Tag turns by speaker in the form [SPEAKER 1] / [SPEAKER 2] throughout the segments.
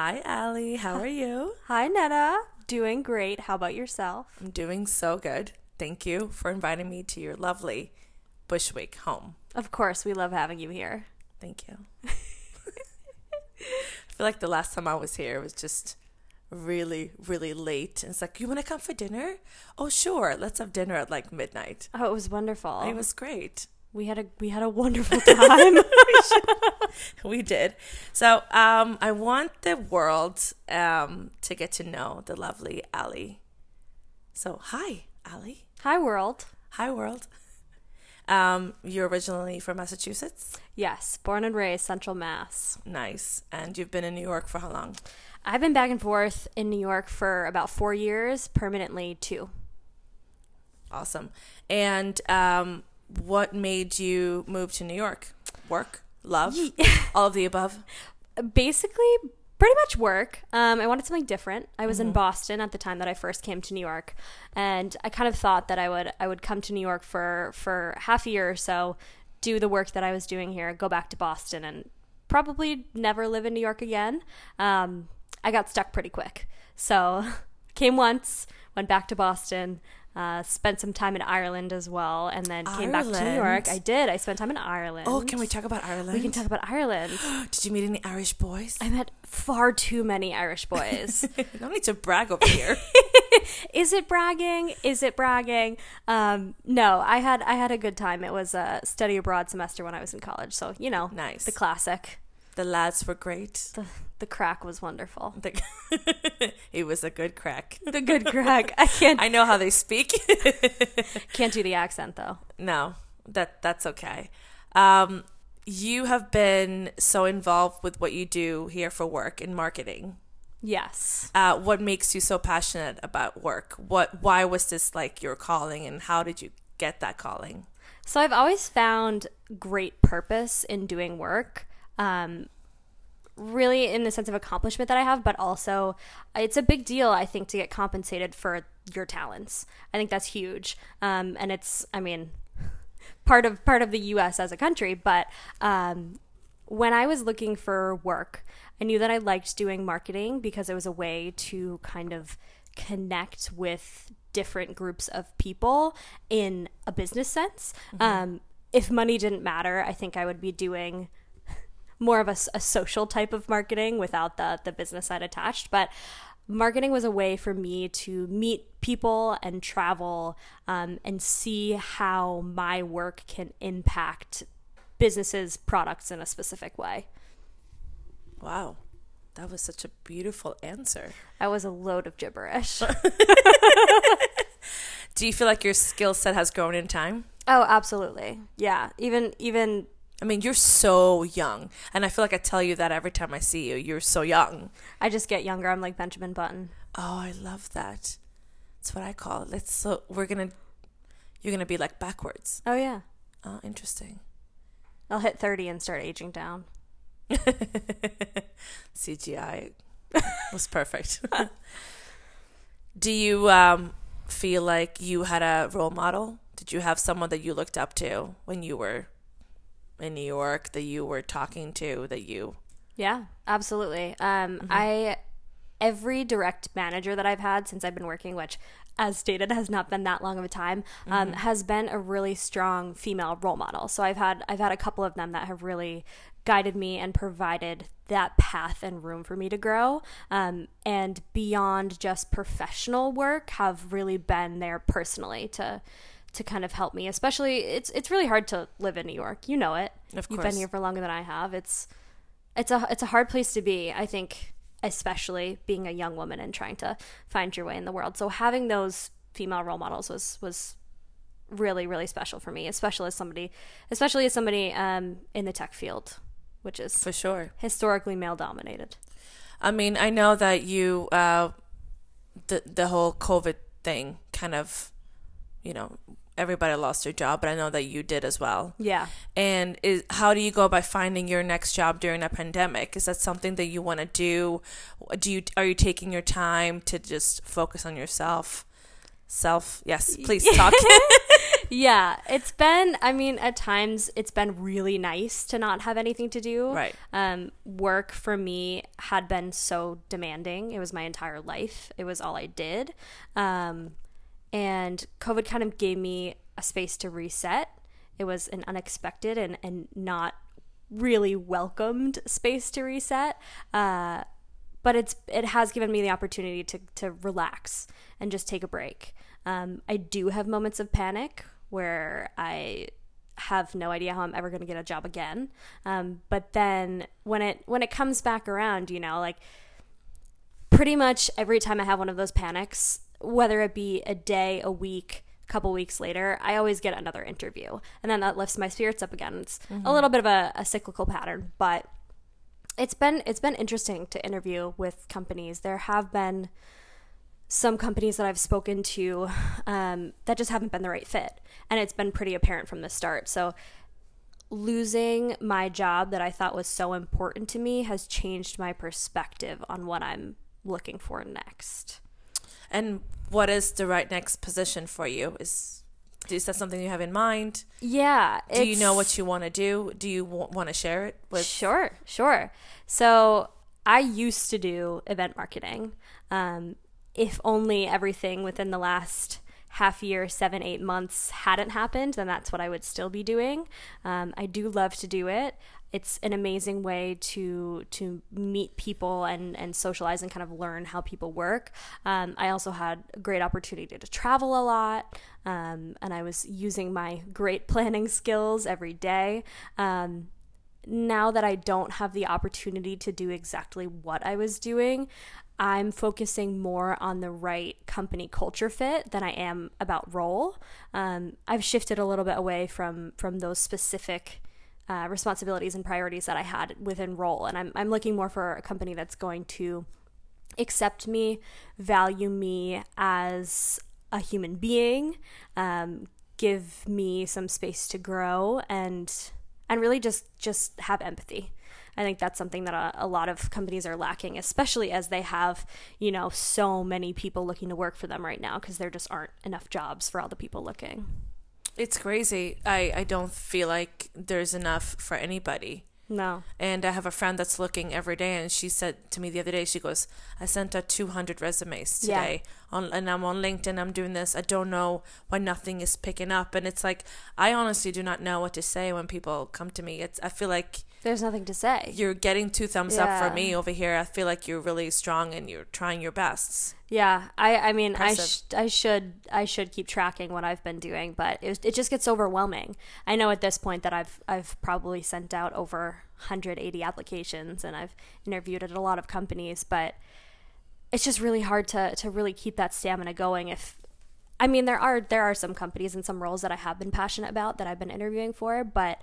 [SPEAKER 1] Hi, Allie. How are you?
[SPEAKER 2] Hi, Netta. Doing great. How about yourself?
[SPEAKER 1] I'm doing so good. Thank you for inviting me to your lovely Bushwick home.
[SPEAKER 2] Of course, we love having you here.
[SPEAKER 1] Thank you. I feel like the last time I was here it was just really, really late. And it's like, you want to come for dinner? Oh, sure. Let's have dinner at like midnight.
[SPEAKER 2] Oh, it was wonderful.
[SPEAKER 1] It was great.
[SPEAKER 2] We had a we had a wonderful time.
[SPEAKER 1] we did. So um, I want the world um, to get to know the lovely Allie. So hi, Allie.
[SPEAKER 2] Hi, world.
[SPEAKER 1] Hi, world. Um, you're originally from Massachusetts.
[SPEAKER 2] Yes, born and raised Central Mass.
[SPEAKER 1] Nice. And you've been in New York for how long?
[SPEAKER 2] I've been back and forth in New York for about four years, permanently two.
[SPEAKER 1] Awesome. And um, what made you move to New York? Work, love, all of the above.
[SPEAKER 2] Basically, pretty much work. Um, I wanted something different. I was in Boston at the time that I first came to New York, and I kind of thought that I would I would come to New York for for half a year or so, do the work that I was doing here, go back to Boston, and probably never live in New York again. Um, I got stuck pretty quick, so came once, went back to Boston. Uh, spent some time in Ireland as well, and then came back to New York. I did. I spent time in Ireland.
[SPEAKER 1] Oh, can we talk about Ireland?
[SPEAKER 2] We can talk about Ireland.
[SPEAKER 1] Did you meet any Irish boys?
[SPEAKER 2] I met far too many Irish boys.
[SPEAKER 1] no need to brag over here.
[SPEAKER 2] Is it bragging? Is it bragging? Um, no, I had I had a good time. It was a study abroad semester when I was in college, so you know,
[SPEAKER 1] Nice.
[SPEAKER 2] the classic.
[SPEAKER 1] the lads were great.
[SPEAKER 2] The the crack was wonderful.
[SPEAKER 1] The- it was a good crack.
[SPEAKER 2] The good crack. I can't
[SPEAKER 1] I know how they speak.
[SPEAKER 2] can't do the accent though.
[SPEAKER 1] no, that that's okay. Um, you have been so involved with what you do here for work in marketing.
[SPEAKER 2] Yes.
[SPEAKER 1] Uh, what makes you so passionate about work? What? Why was this like your calling, and how did you get that calling?
[SPEAKER 2] So I've always found great purpose in doing work. Um, really in the sense of accomplishment that I have, but also it's a big deal, I think, to get compensated for your talents. I think that's huge. Um, and it's, I mean, part of part of the U.S. as a country. But um, when I was looking for work, I knew that I liked doing marketing because it was a way to kind of connect with different groups of people in a business sense. Um, if money didn't matter, I think I would be doing more of a, a social type of marketing without the the business side attached but marketing was a way for me to meet people and travel um, and see how my work can impact businesses products in a specific way.
[SPEAKER 1] Wow, that was such a beautiful answer.
[SPEAKER 2] that was a load of gibberish.
[SPEAKER 1] Do you feel like your skill set has grown in time?
[SPEAKER 2] oh absolutely. Yeah. Even even
[SPEAKER 1] I mean, you're so young, and I feel like I tell you that every time I see you. You're so young.
[SPEAKER 2] i just get younger i'm like benjamin button
[SPEAKER 1] Oh, I love that. That's what I call it. Let's so we're gonna you're gonna be like backwards.
[SPEAKER 2] oh yeah
[SPEAKER 1] Oh, interesting.
[SPEAKER 2] i'll hit 30 and start aging down
[SPEAKER 1] CGI was perfect. Do you um, feel like you had a role model? Did you have someone that you looked up to when you were in New York that you were talking to that you
[SPEAKER 2] Yeah, absolutely. Um, I every direct manager that I've had since I've been working, which as stated has not been that long of a time, um, has been a really strong female role model. So I've had I've had a couple of them that have really guided me and provided that path and room for me to grow. Um, and beyond just professional work, have really been there personally to to kind of help me. Especially, it's it's really hard to live in New York. You know it.
[SPEAKER 1] Of course, You've
[SPEAKER 2] been here for longer than I have. It's it's a it's a hard place to be. I think, especially being a young woman and trying to find your way in the world. So having those female role models was was really really special for me, especially as somebody, especially as somebody um, in the tech field, which is
[SPEAKER 1] for sure.
[SPEAKER 2] historically male dominated.
[SPEAKER 1] I mean, I know that you uh, the the whole COVID thing kind of, you know, everybody lost their job, but I know that you did as well.
[SPEAKER 2] Yeah.
[SPEAKER 1] And is how do you go by finding your next job during a pandemic? Is that something that you want to do? Do you are you taking your time to just focus on yourself? Self, yes. Please talk.
[SPEAKER 2] yeah, it's been. I mean, at times it's been really nice to not have anything to do.
[SPEAKER 1] Right.
[SPEAKER 2] Um, work for me had been so demanding. It was my entire life. It was all I did. Um, and COVID kind of gave me a space to reset. It was an unexpected and and not really welcomed space to reset. Uh, but it's it has given me the opportunity to to relax and just take a break. Um, I do have moments of panic where I have no idea how I'm ever going to get a job again. Um, but then when it when it comes back around, you know, like pretty much every time I have one of those panics, whether it be a day, a week, a couple weeks later, I always get another interview, and then that lifts my spirits up again. It's mm-hmm. a little bit of a, a cyclical pattern, but it's been it's been interesting to interview with companies. There have been some companies that I've spoken to um, that just haven't been the right fit. And it's been pretty apparent from the start. So losing my job that I thought was so important to me has changed my perspective on what I'm looking for next.
[SPEAKER 1] And what is the right next position for you? Is is that something you have in mind?
[SPEAKER 2] Yeah.
[SPEAKER 1] Do you know what you want to do? Do you w- want to share it with?
[SPEAKER 2] Sure, sure. So I used to do event marketing. Um, if only everything within the last half year, seven, eight months hadn't happened, then that's what I would still be doing. Um, I do love to do it. It's an amazing way to to meet people and and socialize and kind of learn how people work. Um, I also had a great opportunity to travel a lot, um, and I was using my great planning skills every day. Um, now that I don't have the opportunity to do exactly what I was doing, I'm focusing more on the right company culture fit than I am about role. Um, I've shifted a little bit away from from those specific uh, responsibilities and priorities that I had within role, and I'm I'm looking more for a company that's going to accept me, value me as a human being, um, give me some space to grow, and and really just just have empathy. I think that's something that a, a, lot of companies are lacking, especially as they have, you know, so many people looking to work for them right now because there just aren't enough jobs for all the people looking.
[SPEAKER 1] It's crazy. I, I don't feel like there's enough for anybody.
[SPEAKER 2] No.
[SPEAKER 1] And I have a friend that's looking every day, and she said to me the other day, she goes, I sent out 200 resumes today, yeah. On, and I'm on LinkedIn, I'm doing this. I don't know why nothing is picking up. And it's like, I honestly do not know what to say when people come to me. It's I feel like
[SPEAKER 2] there's nothing to say.
[SPEAKER 1] You're getting two thumbs yeah. up for me over here. I feel like you're really strong and you're trying your best.
[SPEAKER 2] Yeah, I I mean I sh- I should I should keep tracking what I've been doing, but it it just gets overwhelming. I know at this point that I've I've probably sent out over 180 applications and I've interviewed at a lot of companies, but it's just really hard to to really keep that stamina going if I mean there are there are some companies and some roles that I have been passionate about that I've been interviewing for, but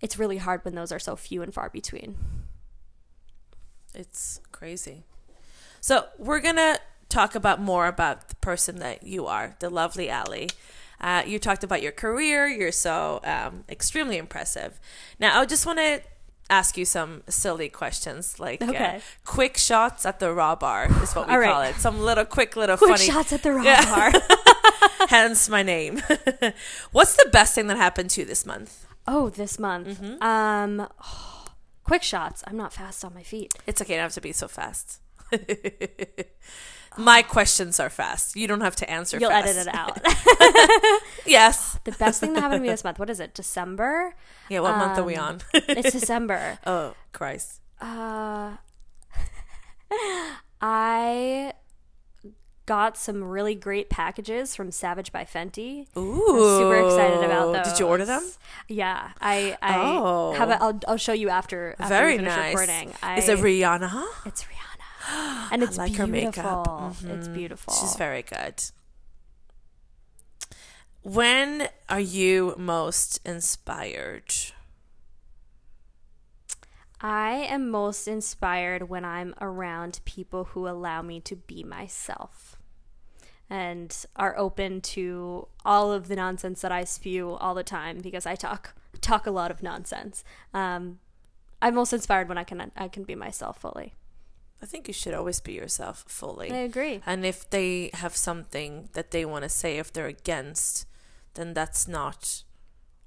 [SPEAKER 2] it's really hard when those are so few and far between.
[SPEAKER 1] It's crazy. So we're gonna talk about more about the person that you are, the lovely Allie. Uh, you talked about your career. You're so um, extremely impressive. Now, I just want to ask you some silly questions, like uh, okay. uh, quick shots at the raw bar is what we call it. Some little quick little
[SPEAKER 2] quick
[SPEAKER 1] funny
[SPEAKER 2] shots at the raw yeah. bar.
[SPEAKER 1] Hence my name. What's the best thing that happened to you this month?
[SPEAKER 2] Oh, this month. Mm-hmm. Um, oh, quick shots. I'm not fast on my feet.
[SPEAKER 1] It's okay. You don't have to be so fast. My questions are fast. You don't have to answer
[SPEAKER 2] You'll
[SPEAKER 1] fast.
[SPEAKER 2] edit it out.
[SPEAKER 1] yes.
[SPEAKER 2] The best thing that happened to me this month. What is it? December?
[SPEAKER 1] Yeah, what um, month are we um, on?
[SPEAKER 2] it's December.
[SPEAKER 1] Oh, Christ.
[SPEAKER 2] Uh I got some really great packages from Savage by Fenty.
[SPEAKER 1] Ooh,
[SPEAKER 2] super excited about those.
[SPEAKER 1] Did you order them?
[SPEAKER 2] Yeah, I I oh. have it. I'll, I'll show you after. after
[SPEAKER 1] Very nice. Recording. I, Is it Rihanna?
[SPEAKER 2] It's Rihanna, and it's like beautiful. Her makeup. Mm-hmm. It's beautiful.
[SPEAKER 1] She's very good. When are you most inspired?
[SPEAKER 2] I am most inspired when I'm around people who allow me to be myself and are open to all of the nonsense that I spew all the time because I talk talk a lot of nonsense. Um, I'm most inspired when I can I can be myself fully.
[SPEAKER 1] I think you should always be yourself fully.
[SPEAKER 2] I agree.
[SPEAKER 1] And if they have something that they want to say, if they're against then that's not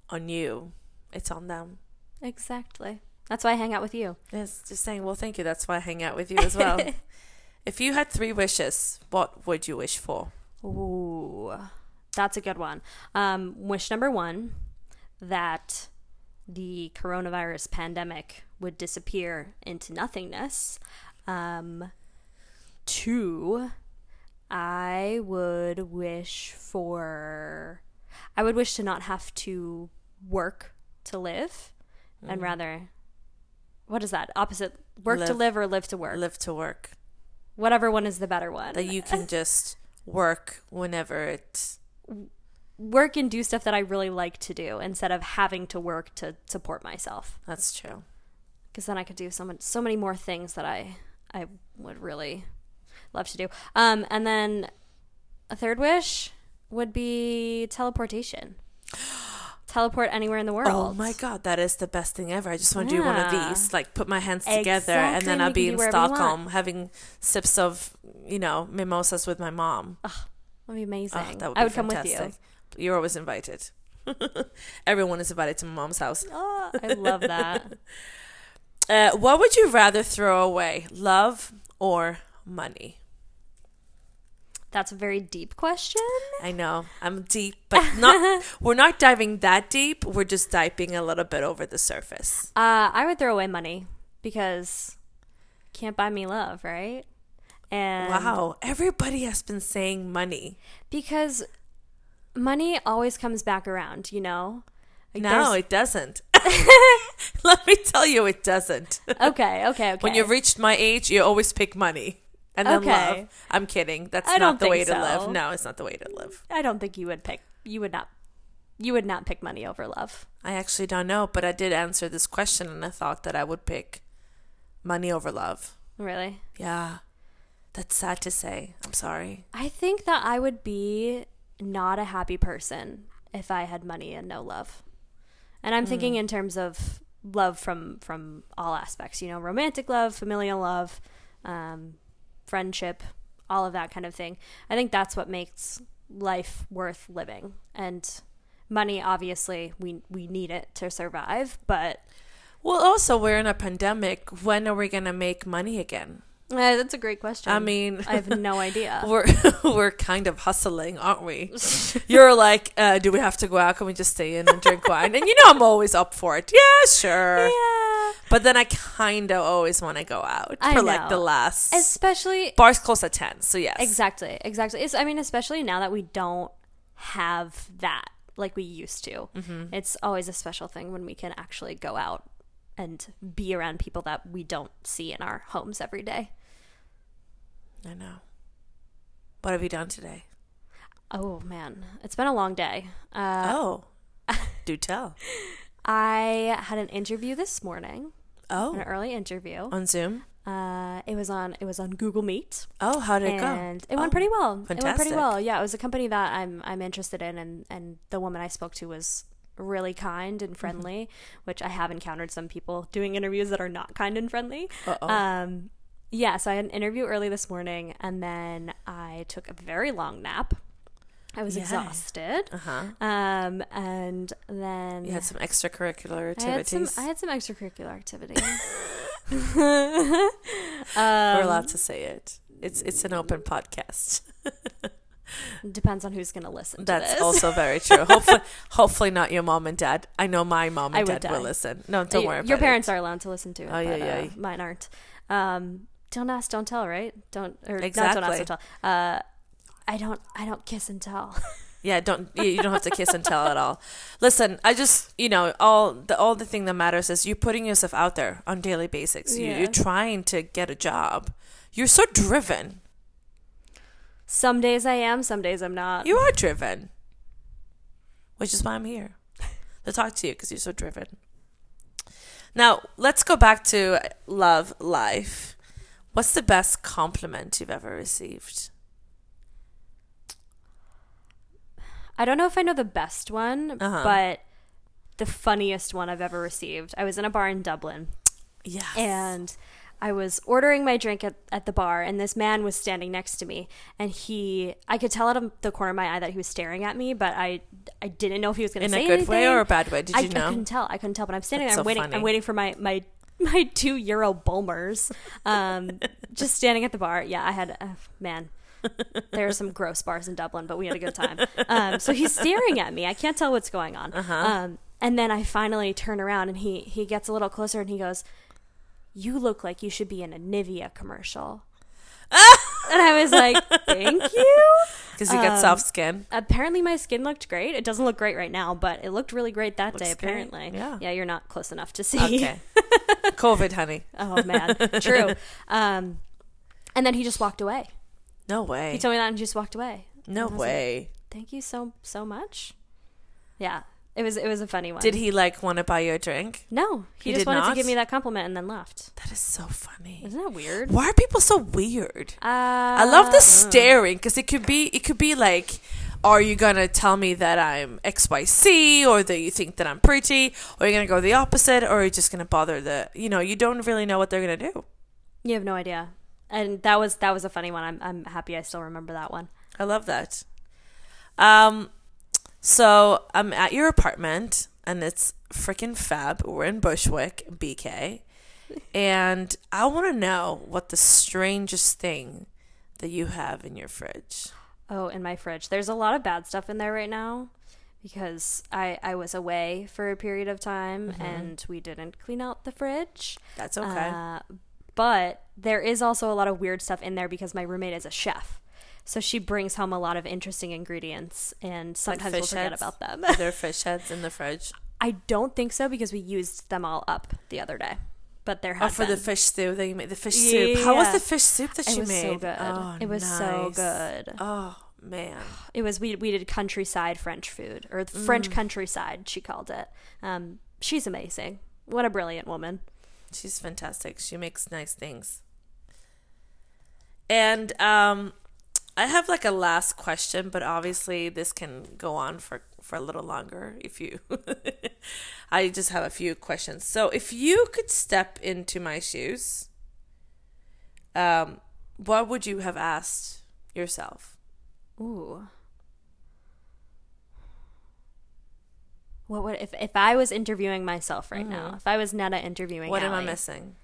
[SPEAKER 1] on you. It's on them.
[SPEAKER 2] Exactly. That's why I hang out with you.
[SPEAKER 1] Yes, just saying, well, thank you. That's why I hang out with you as well. if you had three wishes, what would you wish for?
[SPEAKER 2] Ooh, that's a good one. Um, wish number one that the coronavirus pandemic would disappear into nothingness. Um, two, I would wish for. I would wish to not have to work to live and rather. What is that? Opposite work to
[SPEAKER 1] Live.
[SPEAKER 2] live or live to work?
[SPEAKER 1] Live to work.
[SPEAKER 2] Whatever one is the better one.
[SPEAKER 1] That you can just work whenever it.
[SPEAKER 2] work and do stuff that I really like to do instead of having to work to support myself.
[SPEAKER 1] That's true.
[SPEAKER 2] Because then I could do so much, so many more things that I I would really love to do. Um, and then a third wish would be teleportation. Teleport anywhere in the world.
[SPEAKER 1] Oh my god, that is the best thing ever. I just want to do one of these. Like put my hands together and then I'll be in
[SPEAKER 2] be wherever you want.
[SPEAKER 1] Stockholm having sips of, you know, mimosas with my mom.
[SPEAKER 2] That'd be amazing.
[SPEAKER 1] Oh, that would
[SPEAKER 2] I would come with
[SPEAKER 1] fantastic.
[SPEAKER 2] you.
[SPEAKER 1] You're always invited. Everyone is invited to my mom's house.
[SPEAKER 2] Oh, I love that.
[SPEAKER 1] Uh, what would you rather throw away, love or money?
[SPEAKER 2] That's a very deep question.
[SPEAKER 1] I know I'm deep, but not. we're not diving that deep. We're just diving a little bit over the surface.
[SPEAKER 2] Uh, I would throw away money because can't buy me love, right? And
[SPEAKER 1] Wow, everybody has been saying money.
[SPEAKER 2] because money always comes back around, you know? Like
[SPEAKER 1] No, it doesn't. Let me tell you, it doesn't.
[SPEAKER 2] okay, okay, okay.
[SPEAKER 1] When you've reached my age, you always pick money and then
[SPEAKER 2] Okay.
[SPEAKER 1] love. I'm kidding. That's
[SPEAKER 2] I
[SPEAKER 1] not the way
[SPEAKER 2] think
[SPEAKER 1] to live. No, it's not the way to live.
[SPEAKER 2] I don't think you would pick. You would not. You would not pick money over love.
[SPEAKER 1] I actually don't know, but I did answer this question and I thought that I would pick money over love.
[SPEAKER 2] Really,
[SPEAKER 1] Yeah. That's sad to say. I'm sorry.
[SPEAKER 2] I think that I would be not a happy person if I had money and no love. And I'm thinking
[SPEAKER 1] Mm.
[SPEAKER 2] in terms of love from from all aspects. You know, romantic love, familial love, um, friendship, all of that kind of thing. I think that's what makes life worth living. And money, obviously, we we need it to survive. But
[SPEAKER 1] Well, also, we're in a pandemic. When are we going to make money again?
[SPEAKER 2] Uh, that's a great question.
[SPEAKER 1] I mean,
[SPEAKER 2] I have no idea.
[SPEAKER 1] we're we're kind of hustling, aren't we? You're like, uh, do we have to go out? Can we just stay in and drink wine? And you know, I'm always up for it. Yeah, sure.
[SPEAKER 2] yeah.
[SPEAKER 1] But then I kind of always want to go out
[SPEAKER 2] I
[SPEAKER 1] for like the last.
[SPEAKER 2] Especially
[SPEAKER 1] Bars close at ten, so yes.
[SPEAKER 2] Exactly, exactly. It's, I mean, especially now that we don't have that like we used to.
[SPEAKER 1] Mm-hmm.
[SPEAKER 2] It's always a special thing when we can actually go out and be around people that we don't see in our homes every day.
[SPEAKER 1] I know. What have you done today?
[SPEAKER 2] Oh man, it's been a long day. Uh,
[SPEAKER 1] oh, do tell.
[SPEAKER 2] I had an interview this morning,
[SPEAKER 1] Oh, an
[SPEAKER 2] early interview.
[SPEAKER 1] on Zoom.
[SPEAKER 2] Uh, it was on it was on Google Meet.
[SPEAKER 1] Oh, how did it go?
[SPEAKER 2] and it went
[SPEAKER 1] Oh,
[SPEAKER 2] pretty well. Fantastic. It went pretty well. Yeah, it was a company that I'm I'm interested in, and and the woman I spoke to was really kind
[SPEAKER 1] Mm-hmm.
[SPEAKER 2] and friendly, which I have encountered some people doing interviews that are not kind and friendly.
[SPEAKER 1] Uh-oh.
[SPEAKER 2] Um, yeah, so I had an interview early this morning, and then I took a very long nap. I was
[SPEAKER 1] Yeah.
[SPEAKER 2] exhausted.
[SPEAKER 1] Uh huh.
[SPEAKER 2] Um, and then
[SPEAKER 1] You had some extracurricular
[SPEAKER 2] I had some
[SPEAKER 1] activities.
[SPEAKER 2] I had some extracurricular activities.
[SPEAKER 1] We're
[SPEAKER 2] um,
[SPEAKER 1] allowed to say it. It's it's an open podcast.
[SPEAKER 2] depends on who's going to listen.
[SPEAKER 1] That's
[SPEAKER 2] this.
[SPEAKER 1] also very true. Hopefully, hopefully not your mom and dad. I know my mom and dad will listen. No, don't
[SPEAKER 2] Y-
[SPEAKER 1] worry. About
[SPEAKER 2] Your
[SPEAKER 1] it.
[SPEAKER 2] parents are allowed to listen to it,
[SPEAKER 1] Oh, yeah,
[SPEAKER 2] but
[SPEAKER 1] yeah.
[SPEAKER 2] uh, mine aren't. Um, don't ask, don't tell, right? Don't or not don't ask, don't tell. Uh, I don't, I don't kiss and tell.
[SPEAKER 1] Yeah, don't you you don't have to kiss and tell at all. Listen, I just you know all the all the thing that matters is you're putting yourself out there on daily basics. You, you're trying to get a job. You're so driven.
[SPEAKER 2] Some days I am, some days I'm not.
[SPEAKER 1] You are driven, which is why I'm here to talk to you because you're so driven. Now let's go back to love life. What's the best compliment you've ever received?
[SPEAKER 2] I don't know if I know the best one,
[SPEAKER 1] Uh-huh.
[SPEAKER 2] but the funniest one I've ever received. I was in a bar in Dublin,
[SPEAKER 1] Yes.
[SPEAKER 2] and I was ordering my drink at, at the bar, and this man was standing next to me, and he, I could tell out of the corner of my eye that he was staring at me, but I, I didn't know if he was going to say anything.
[SPEAKER 1] In a good
[SPEAKER 2] anything.
[SPEAKER 1] way or a bad way? Did
[SPEAKER 2] I,
[SPEAKER 1] you know?
[SPEAKER 2] I couldn't tell. I couldn't tell, but I'm standing
[SPEAKER 1] That's
[SPEAKER 2] there. I'm
[SPEAKER 1] so
[SPEAKER 2] waiting.
[SPEAKER 1] funny.
[SPEAKER 2] I'm waiting for my my my two euro Bulmers. Um, just standing at the bar. Yeah, I had. Uh, man, there are some gross bars in Dublin, but we had a good time. Um, so he's staring at me. I can't tell what's going on.
[SPEAKER 1] Uh-huh.
[SPEAKER 2] Um, and then I finally turn around, and he he gets a little closer, and he goes, "You look like you should be in a Nivea commercial." and I was like, "Thank you."
[SPEAKER 1] Because you get
[SPEAKER 2] Um,
[SPEAKER 1] soft skin.
[SPEAKER 2] apparently my skin looked great. It doesn't look great right now, but it looked really great that
[SPEAKER 1] Looks
[SPEAKER 2] day.
[SPEAKER 1] great,
[SPEAKER 2] Apparently,
[SPEAKER 1] yeah.
[SPEAKER 2] yeah. You're not close enough to see.
[SPEAKER 1] Okay. COVID, honey.
[SPEAKER 2] oh man, true. Um, and then he just walked away.
[SPEAKER 1] No way.
[SPEAKER 2] He told me that and just walked away.
[SPEAKER 1] no
[SPEAKER 2] I was like,
[SPEAKER 1] way.
[SPEAKER 2] Thank you so so much. Yeah, it was it was a funny one.
[SPEAKER 1] Did he like want to buy you a drink?
[SPEAKER 2] No, he,
[SPEAKER 1] He
[SPEAKER 2] just wanted
[SPEAKER 1] not?
[SPEAKER 2] to give me that compliment and then left.
[SPEAKER 1] That is so funny.
[SPEAKER 2] Isn't that weird?
[SPEAKER 1] Why are people so weird?
[SPEAKER 2] Uh,
[SPEAKER 1] I love the staring because it could be it could be like, are you gonna tell me that I'm X Y C or that you think that I'm pretty, or you're gonna go the opposite, or you're just gonna bother the you know you don't really know what they're gonna do.
[SPEAKER 2] You have no idea, and that was that was a funny one. I'm I'm happy I still remember that one.
[SPEAKER 1] I love that. Um, so I'm at your apartment and it's freaking fab. We're in Bushwick, BK, and I want to know what the strangest thing that you have in your fridge.
[SPEAKER 2] Oh, in my fridge. There's a lot of bad stuff in there right now because I I was away for a period of time and we didn't clean out the fridge.
[SPEAKER 1] That's okay.
[SPEAKER 2] Uh, but there is also a lot of weird stuff in there because my roommate is a chef. So she brings home a lot of interesting ingredients and sometimes we'll forget
[SPEAKER 1] heads?
[SPEAKER 2] about them.
[SPEAKER 1] Are there fish heads in the fridge?
[SPEAKER 2] I don't think so because we used them all up the other day. But there
[SPEAKER 1] Oh,
[SPEAKER 2] has
[SPEAKER 1] for the fish stew that you made. The fish soup. How was the fish soup that
[SPEAKER 2] It
[SPEAKER 1] you
[SPEAKER 2] was
[SPEAKER 1] made?
[SPEAKER 2] so good.
[SPEAKER 1] Oh,
[SPEAKER 2] it was so good.
[SPEAKER 1] Oh man.
[SPEAKER 2] It was we we did countryside French food or
[SPEAKER 1] Mm.
[SPEAKER 2] French countryside. She called it. Um, she's amazing. What a brilliant woman.
[SPEAKER 1] She's fantastic. She makes nice things. And um I have like a last question, but obviously this can go on for for a little longer if you I just have a few questions. So if you could step into my shoes, um what would you have asked yourself?
[SPEAKER 2] Ooh. What would if if I was interviewing myself right now? If I was Netta interviewing
[SPEAKER 1] Mm-hmm. What am I missing?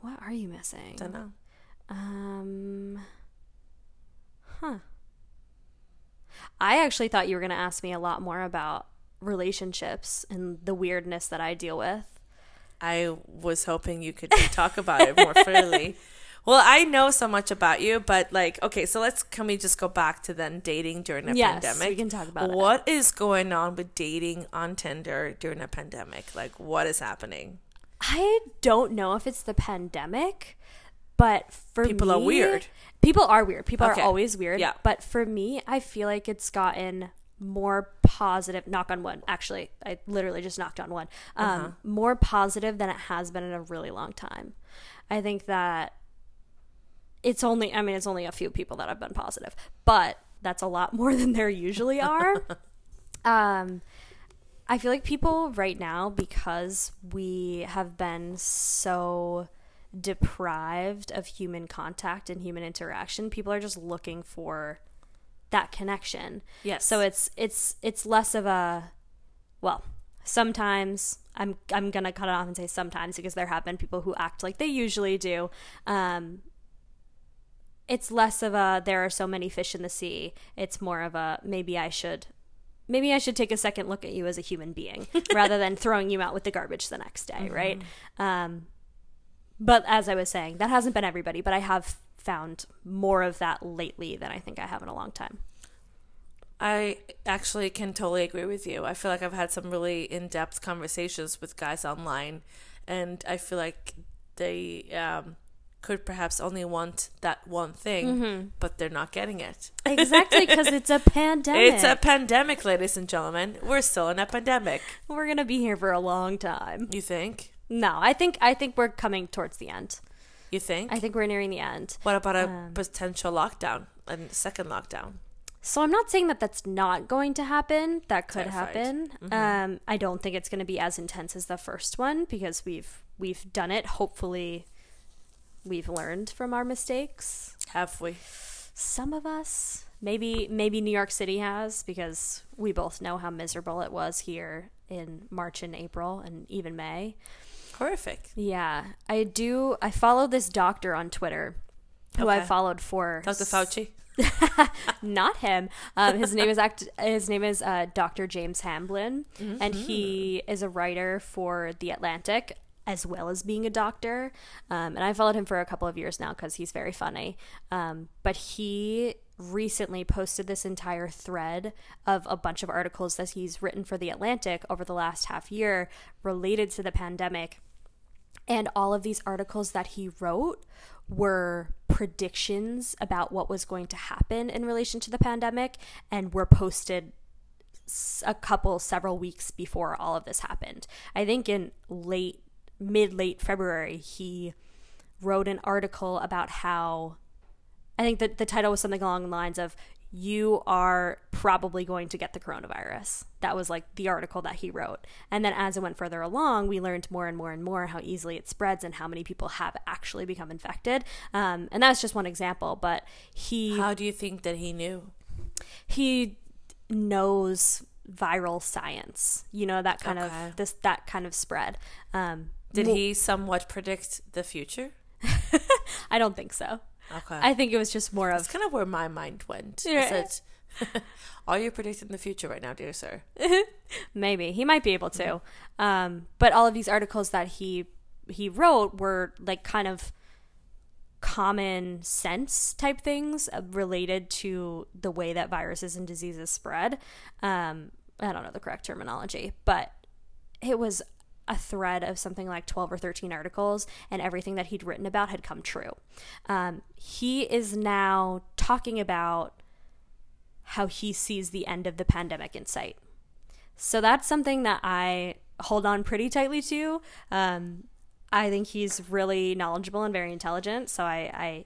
[SPEAKER 2] What are you missing?
[SPEAKER 1] Don't know.
[SPEAKER 2] Um. Huh. I actually thought you were going to ask me a lot more about relationships and the weirdness that I deal with.
[SPEAKER 1] I was hoping you could talk about it more freely. Well, I know so much about you, but like, okay, so let's can we just go back to then dating during a
[SPEAKER 2] Yes,
[SPEAKER 1] pandemic?
[SPEAKER 2] we can talk about it.
[SPEAKER 1] What is going on with dating on Tinder during a pandemic? Like, what is happening?
[SPEAKER 2] I don't know if it's the pandemic, but for
[SPEAKER 1] People are weird.
[SPEAKER 2] People are weird. People
[SPEAKER 1] Okay.
[SPEAKER 2] are always weird.
[SPEAKER 1] Yeah.
[SPEAKER 2] But for me, I feel like it's gotten more positive. Knock on wood. Actually, I literally just knocked on one. Um,
[SPEAKER 1] Uh-huh.
[SPEAKER 2] More positive than it has been in a really long time. I think that it's only. I mean, it's only a few people that have been positive, but that's a lot more than there usually are. um, I feel like people right now, because we have been so deprived of human contact and human interaction, people are just looking for that connection.
[SPEAKER 1] Yes.
[SPEAKER 2] So it's it's it's less of a well, sometimes I'm I'm gonna cut it off and say sometimes because there have been people who act like they usually do. Um, it's less of a there are so many fish in the sea. It's more of a maybe I should maybe I should take a second look at you as a human being rather than throwing you out with the garbage the next day, right? Um, but as I was saying, that hasn't been everybody, but I have found more of that lately than I think I have in a long time.
[SPEAKER 1] I actually can totally agree with you. I feel like I've had some really in depth conversations with guys online, and I feel like they um, could perhaps only want that one thing,
[SPEAKER 2] Mm-hmm.
[SPEAKER 1] but they're not getting it.
[SPEAKER 2] Exactly, because it's a pandemic.
[SPEAKER 1] It's a pandemic, ladies and gentlemen. We're still in a pandemic.
[SPEAKER 2] We're gonna be here for a long time.
[SPEAKER 1] You think?
[SPEAKER 2] No, I think I think we're coming towards the end.
[SPEAKER 1] You think?
[SPEAKER 2] I think we're nearing the end.
[SPEAKER 1] what about a
[SPEAKER 2] um,
[SPEAKER 1] potential lockdown, a second lockdown?
[SPEAKER 2] So I'm not saying that that's not going to happen. That could
[SPEAKER 1] Terrified.
[SPEAKER 2] happen. Um, I don't think it's going to be as intense as the first one because we've we've done it. Hopefully, we've learned from our mistakes.
[SPEAKER 1] Have we?
[SPEAKER 2] Some of us, maybe maybe New York City has because we both know how miserable it was here in March and April and even May.
[SPEAKER 1] Horrific.
[SPEAKER 2] Yeah, I do. I follow this doctor on Twitter who I followed for
[SPEAKER 1] Dr. Fauci.
[SPEAKER 2] not him. Um, his name is act. His name is uh, Dr. James Hamblin, and he is a writer for the Atlantic as well as being a doctor. Um, and I followed him for a couple of years now because he's very funny. Um, but he recently posted this entire thread of a bunch of articles that he's written for the Atlantic over the last half year related to the pandemic. And all of these articles that he wrote were predictions about what was going to happen in relation to the pandemic and were posted a couple, several weeks before all of this happened. I think in late, mid late February, he wrote an article about how I think that the title was something along the lines of you are probably going to get the coronavirus. That was like the article that he wrote. And then as it went further along, we learned more and more and more how easily it spreads and how many people have actually become infected. Um, and that's just one example, but he
[SPEAKER 1] How do you think that he knew?
[SPEAKER 2] he knows viral science. You know that kind
[SPEAKER 1] Okay.
[SPEAKER 2] of this that kind of spread. Um,
[SPEAKER 1] Did he somewhat predict the future?
[SPEAKER 2] I don't think so.
[SPEAKER 1] Okay.
[SPEAKER 2] I think it was just more
[SPEAKER 1] That's
[SPEAKER 2] of
[SPEAKER 1] kind of where my mind went.
[SPEAKER 2] Yeah.
[SPEAKER 1] Are you predicting the future right now, dear sir?
[SPEAKER 2] Maybe he might be able to, um, but all of these articles that he he wrote were like kind of common sense type things uh, related to the way that viruses and diseases spread. Um, I don't know the correct terminology, but it was a thread of something like 12 or 13 articles, and everything that he'd written about had come true. Um, he is now talking about how he sees the end of the pandemic in sight. So that's something that I hold on pretty tightly to. Um, I think he's really knowledgeable and very intelligent. So I, I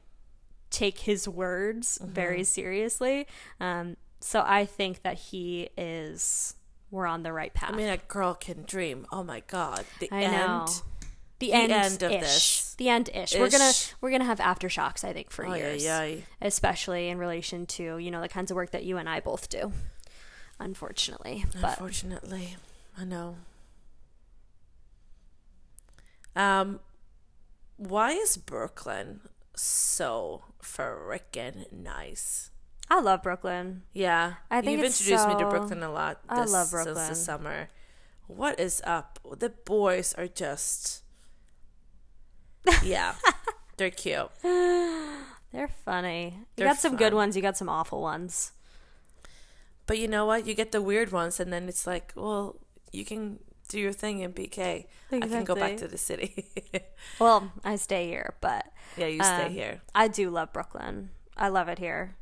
[SPEAKER 2] take his words very seriously. Um, so I think that he is, we're on the right path.
[SPEAKER 1] I mean, a girl can dream. Oh my God. The
[SPEAKER 2] I
[SPEAKER 1] end.
[SPEAKER 2] know. the,
[SPEAKER 1] the
[SPEAKER 2] end,
[SPEAKER 1] end of
[SPEAKER 2] ish.
[SPEAKER 1] this.
[SPEAKER 2] The end ish. We're gonna we're gonna have aftershocks. I think for
[SPEAKER 1] Oh,
[SPEAKER 2] years,
[SPEAKER 1] yeah.
[SPEAKER 2] especially in relation to you know the kinds of work that you and I both do. Unfortunately, but
[SPEAKER 1] Unfortunately, I know. Um, why is Brooklyn so frickin' nice?
[SPEAKER 2] I love Brooklyn.
[SPEAKER 1] Yeah,
[SPEAKER 2] I think
[SPEAKER 1] you've introduced me to Brooklyn a lot.
[SPEAKER 2] I
[SPEAKER 1] This,
[SPEAKER 2] love
[SPEAKER 1] since
[SPEAKER 2] Brooklyn.
[SPEAKER 1] the summer. What is up? The boys are just, yeah, they're cute.
[SPEAKER 2] They're funny. You
[SPEAKER 1] They're
[SPEAKER 2] got some good ones. You got some awful ones.
[SPEAKER 1] But you know what? You get the weird ones, and then it's like, well, you can do your thing in BK. I can go back to the city.
[SPEAKER 2] Well, I stay here, but
[SPEAKER 1] yeah, you stay
[SPEAKER 2] um,
[SPEAKER 1] here.
[SPEAKER 2] I do love Brooklyn. I love it here.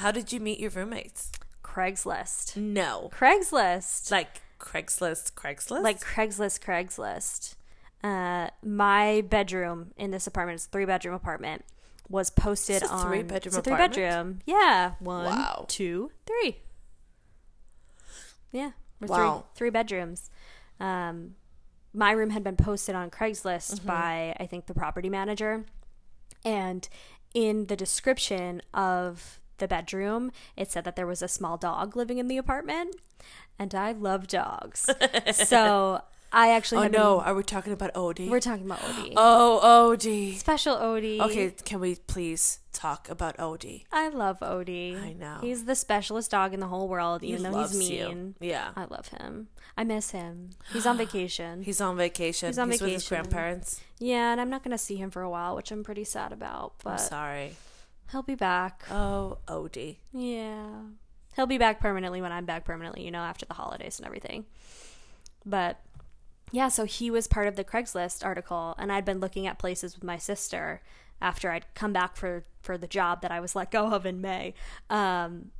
[SPEAKER 1] How did you meet your roommates?
[SPEAKER 2] Craigslist.
[SPEAKER 1] No,
[SPEAKER 2] Craigslist.
[SPEAKER 1] like Craigslist. Craigslist.
[SPEAKER 2] like Craigslist, Craigslist. Uh, my bedroom in this apartment, it's a three bedroom apartment, was posted
[SPEAKER 1] It's a
[SPEAKER 2] on
[SPEAKER 1] three-bedroom
[SPEAKER 2] it's a three
[SPEAKER 1] apartment?
[SPEAKER 2] bedroom. Yeah, one,
[SPEAKER 1] Wow.
[SPEAKER 2] two, three. Yeah, we're
[SPEAKER 1] Wow.
[SPEAKER 2] three three bedrooms. Um, my room had been posted on Craigslist
[SPEAKER 1] Mm-hmm.
[SPEAKER 2] by I think the property manager, and in the description of the bedroom, it said that there was a small dog living in the apartment, and I love dogs, so I actually
[SPEAKER 1] oh no,
[SPEAKER 2] been-
[SPEAKER 1] are we talking about Odie?
[SPEAKER 2] we're talking about Odie,
[SPEAKER 1] oh, Odie.
[SPEAKER 2] special Odie.
[SPEAKER 1] Okay, can we please talk about Odie?
[SPEAKER 2] I love Odie.
[SPEAKER 1] I know.
[SPEAKER 2] he's the specialest dog in the whole world,
[SPEAKER 1] He
[SPEAKER 2] even though
[SPEAKER 1] loves
[SPEAKER 2] he's
[SPEAKER 1] you.
[SPEAKER 2] mean.
[SPEAKER 1] Yeah,
[SPEAKER 2] I love him. I miss him. He's on vacation.
[SPEAKER 1] he's on vacation.
[SPEAKER 2] He's on vacation
[SPEAKER 1] with his grandparents.
[SPEAKER 2] yeah, and I'm not going to see him for a while, which I'm pretty sad about. But I'm
[SPEAKER 1] sorry.
[SPEAKER 2] He'll be back.
[SPEAKER 1] Oh, Odie.
[SPEAKER 2] Yeah. He'll be back permanently when I'm back permanently, you know, after the holidays and everything. But yeah, so he was part of the Craigslist article and I'd been looking at places with my sister after I'd come back for for the job that I was let go of in May. Um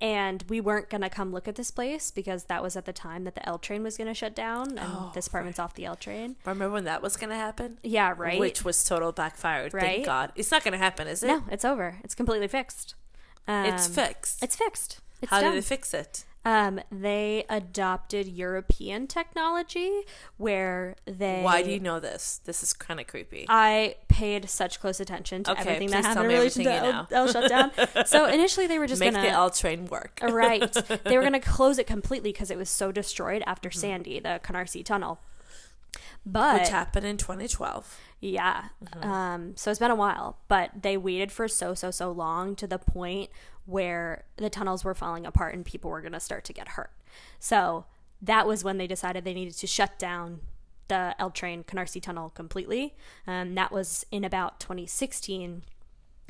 [SPEAKER 2] and we weren't going to come look at this place because that was at the time that the L train was going to shut down and
[SPEAKER 1] Oh,
[SPEAKER 2] this apartment's off the L train.
[SPEAKER 1] Remember when that was gonna happen?
[SPEAKER 2] Yeah, right.
[SPEAKER 1] Which was total backfired.
[SPEAKER 2] Right?
[SPEAKER 1] Thank God. It's not gonna happen, is it?
[SPEAKER 2] no, it's over. It's completely fixed. Um,
[SPEAKER 1] it's fixed.
[SPEAKER 2] It's fixed. It's
[SPEAKER 1] How
[SPEAKER 2] done.
[SPEAKER 1] did they fix it?
[SPEAKER 2] Um, they adopted European technology where they.
[SPEAKER 1] Why do you know this? This is kind of creepy.
[SPEAKER 2] I paid such close attention to
[SPEAKER 1] Okay,
[SPEAKER 2] everything that happened in relation to L, L shutdown. so initially they were just
[SPEAKER 1] Make
[SPEAKER 2] gonna
[SPEAKER 1] the L train work.
[SPEAKER 2] right. They were gonna close it completely because it was so destroyed after
[SPEAKER 1] Mm-hmm.
[SPEAKER 2] Sandy, the Canarsie Tunnel. But
[SPEAKER 1] Which happened in 2012.
[SPEAKER 2] Yeah,
[SPEAKER 1] Mm-hmm.
[SPEAKER 2] um, so it's been a while, but they waited for so so so long to the point where the tunnels were falling apart and people were gonna start to get hurt. So that was when they decided they needed to shut down the L train Canarsie Tunnel completely. Um, that was in about 2016.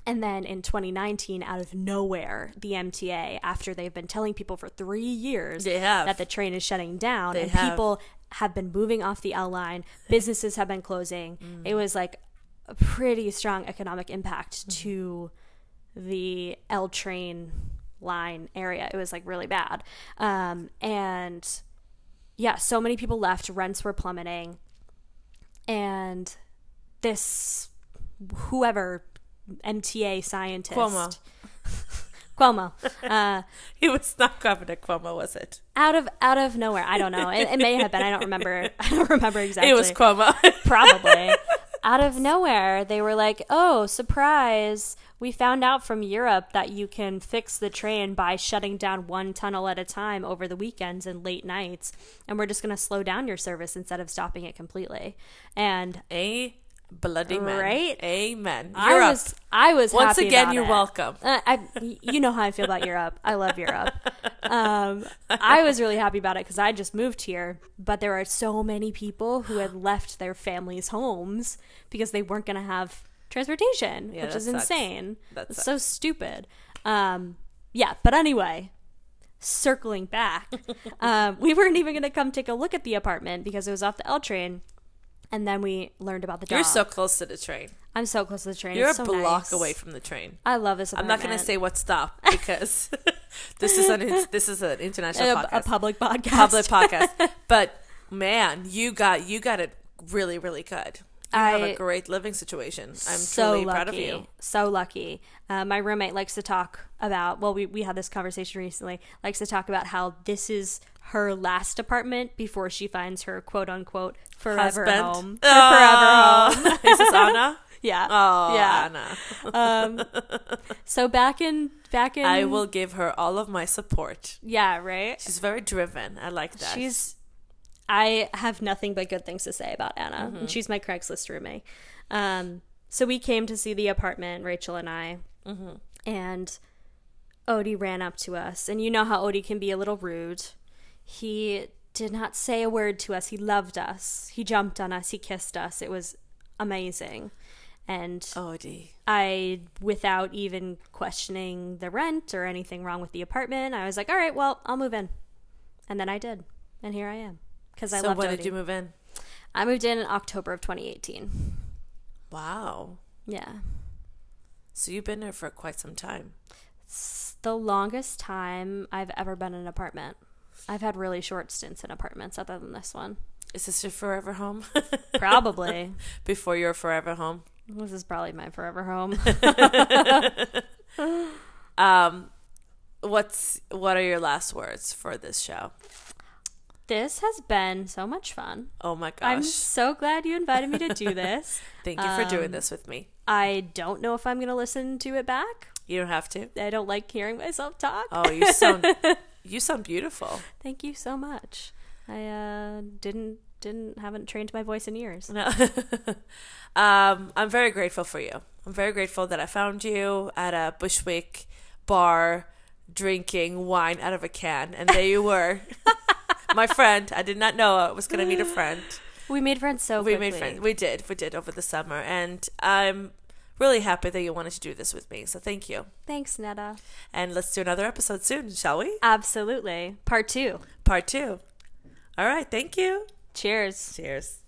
[SPEAKER 2] And then in 2019, out of nowhere, the MTA, after they've been telling people for three years that the train is shutting down
[SPEAKER 1] They
[SPEAKER 2] and
[SPEAKER 1] have.
[SPEAKER 2] people have been moving off the L line, businesses have been closing,
[SPEAKER 1] Mm.
[SPEAKER 2] it was like a pretty strong economic impact
[SPEAKER 1] Mm-hmm.
[SPEAKER 2] to the L train line area. It was like really bad. Um, and yeah, so many people left, rents were plummeting. And this, whoever, MTA scientist,
[SPEAKER 1] Cuomo.
[SPEAKER 2] Cuomo, uh,
[SPEAKER 1] He was not Governor Cuomo, was it?
[SPEAKER 2] out of out of nowhere. I don't know. It, it may have been. I don't remember. I don't remember exactly.
[SPEAKER 1] It was Cuomo.
[SPEAKER 2] probably out of nowhere they were like oh surprise we found out from europe that you can fix the train by shutting down one tunnel at a time over the weekends and late nights and we're just going to slow down your service instead of stopping it completely and
[SPEAKER 1] A bloody man.
[SPEAKER 2] Right?
[SPEAKER 1] Amen.
[SPEAKER 2] i
[SPEAKER 1] Europe.
[SPEAKER 2] was i was
[SPEAKER 1] Once again, you're
[SPEAKER 2] it.
[SPEAKER 1] welcome.
[SPEAKER 2] Uh, I, you know how I feel about Europe. I love Europe. Um, I was really happy about it because I just moved here, but there are so many people who had left their families' homes because they weren't going to have transportation,
[SPEAKER 1] Yeah,
[SPEAKER 2] which is
[SPEAKER 1] sucks.
[SPEAKER 2] insane.
[SPEAKER 1] That
[SPEAKER 2] It's so stupid. Um, yeah, but anyway, circling back, um, we weren't even going to come take a look at the apartment because it was off the L train. And then we learned about the dog.
[SPEAKER 1] You're so close to the train.
[SPEAKER 2] I'm so close to the train.
[SPEAKER 1] You're
[SPEAKER 2] It's
[SPEAKER 1] a
[SPEAKER 2] so
[SPEAKER 1] block
[SPEAKER 2] nice.
[SPEAKER 1] away from the train.
[SPEAKER 2] I love this
[SPEAKER 1] I'm not going to say what stop because this is an this is an international
[SPEAKER 2] a,
[SPEAKER 1] podcast,
[SPEAKER 2] a public podcast.
[SPEAKER 1] public podcast. But man, you got you got it really really good. You have a great living situation. I'm
[SPEAKER 2] so
[SPEAKER 1] truly
[SPEAKER 2] lucky.
[SPEAKER 1] proud of you.
[SPEAKER 2] So lucky. Uh, my roommate likes to talk about. Well, we we had this conversation recently. Likes to talk about how this is her last apartment before she finds her quote unquote forever
[SPEAKER 1] Husband.
[SPEAKER 2] home. Her
[SPEAKER 1] Oh.
[SPEAKER 2] forever home.
[SPEAKER 1] is this Anna?
[SPEAKER 2] Yeah.
[SPEAKER 1] Oh,
[SPEAKER 2] yeah.
[SPEAKER 1] Anna.
[SPEAKER 2] Um, so back in back in.
[SPEAKER 1] I will give her all of my support.
[SPEAKER 2] Yeah. Right.
[SPEAKER 1] She's very driven. I like that.
[SPEAKER 2] She's. I have nothing but good things to say about Anna.
[SPEAKER 1] Mm-hmm.
[SPEAKER 2] And she's my Craigslist roommate. Um, so we came to see the apartment, Rachel and I,
[SPEAKER 1] Mm-hmm.
[SPEAKER 2] and Odie ran up to us. And you know how Odie can be a little rude. He did not say a word to us. He loved us. He jumped on us. He kissed us. It was amazing. And
[SPEAKER 1] Odie.
[SPEAKER 2] I, without even questioning the rent or anything wrong with the apartment, I was like, all right, well, I'll move in. And then I did. And here I am. Because I
[SPEAKER 1] So
[SPEAKER 2] loved
[SPEAKER 1] when
[SPEAKER 2] Odie.
[SPEAKER 1] did you move in?
[SPEAKER 2] I moved in in October of 2018.
[SPEAKER 1] Wow.
[SPEAKER 2] Yeah.
[SPEAKER 1] So you've been there for quite some time.
[SPEAKER 2] It's the longest time I've ever been in an apartment. I've had really short stints in apartments other than this one.
[SPEAKER 1] Is this your forever home?
[SPEAKER 2] Probably.
[SPEAKER 1] Before your forever home?
[SPEAKER 2] this is probably my forever home.
[SPEAKER 1] Um, what's what are your last words for this show?
[SPEAKER 2] this has been so much fun.
[SPEAKER 1] Oh my gosh!
[SPEAKER 2] I'm so glad you invited me to do this.
[SPEAKER 1] Thank you for doing
[SPEAKER 2] um,
[SPEAKER 1] this with me.
[SPEAKER 2] I don't know if I'm going to listen to it back.
[SPEAKER 1] You don't have to.
[SPEAKER 2] I don't like hearing myself talk.
[SPEAKER 1] Oh, you sound you sound beautiful.
[SPEAKER 2] Thank you so much. I uh, didn't didn't haven't trained my voice in years.
[SPEAKER 1] No. um, I'm very grateful for you. I'm very grateful that I found you at a Bushwick bar drinking wine out of a can, and there you were, my friend. I did not know I was going to meet a friend.
[SPEAKER 2] We made friends so
[SPEAKER 1] we
[SPEAKER 2] quickly.
[SPEAKER 1] made friends. We did. We did over the summer, and I'm really happy that you wanted to do this with me. So thank you.
[SPEAKER 2] Thanks, Netta.
[SPEAKER 1] And let's do another episode soon, shall we?
[SPEAKER 2] Absolutely. Part two.
[SPEAKER 1] Part two. All right. Thank you.
[SPEAKER 2] Cheers.
[SPEAKER 1] Cheers.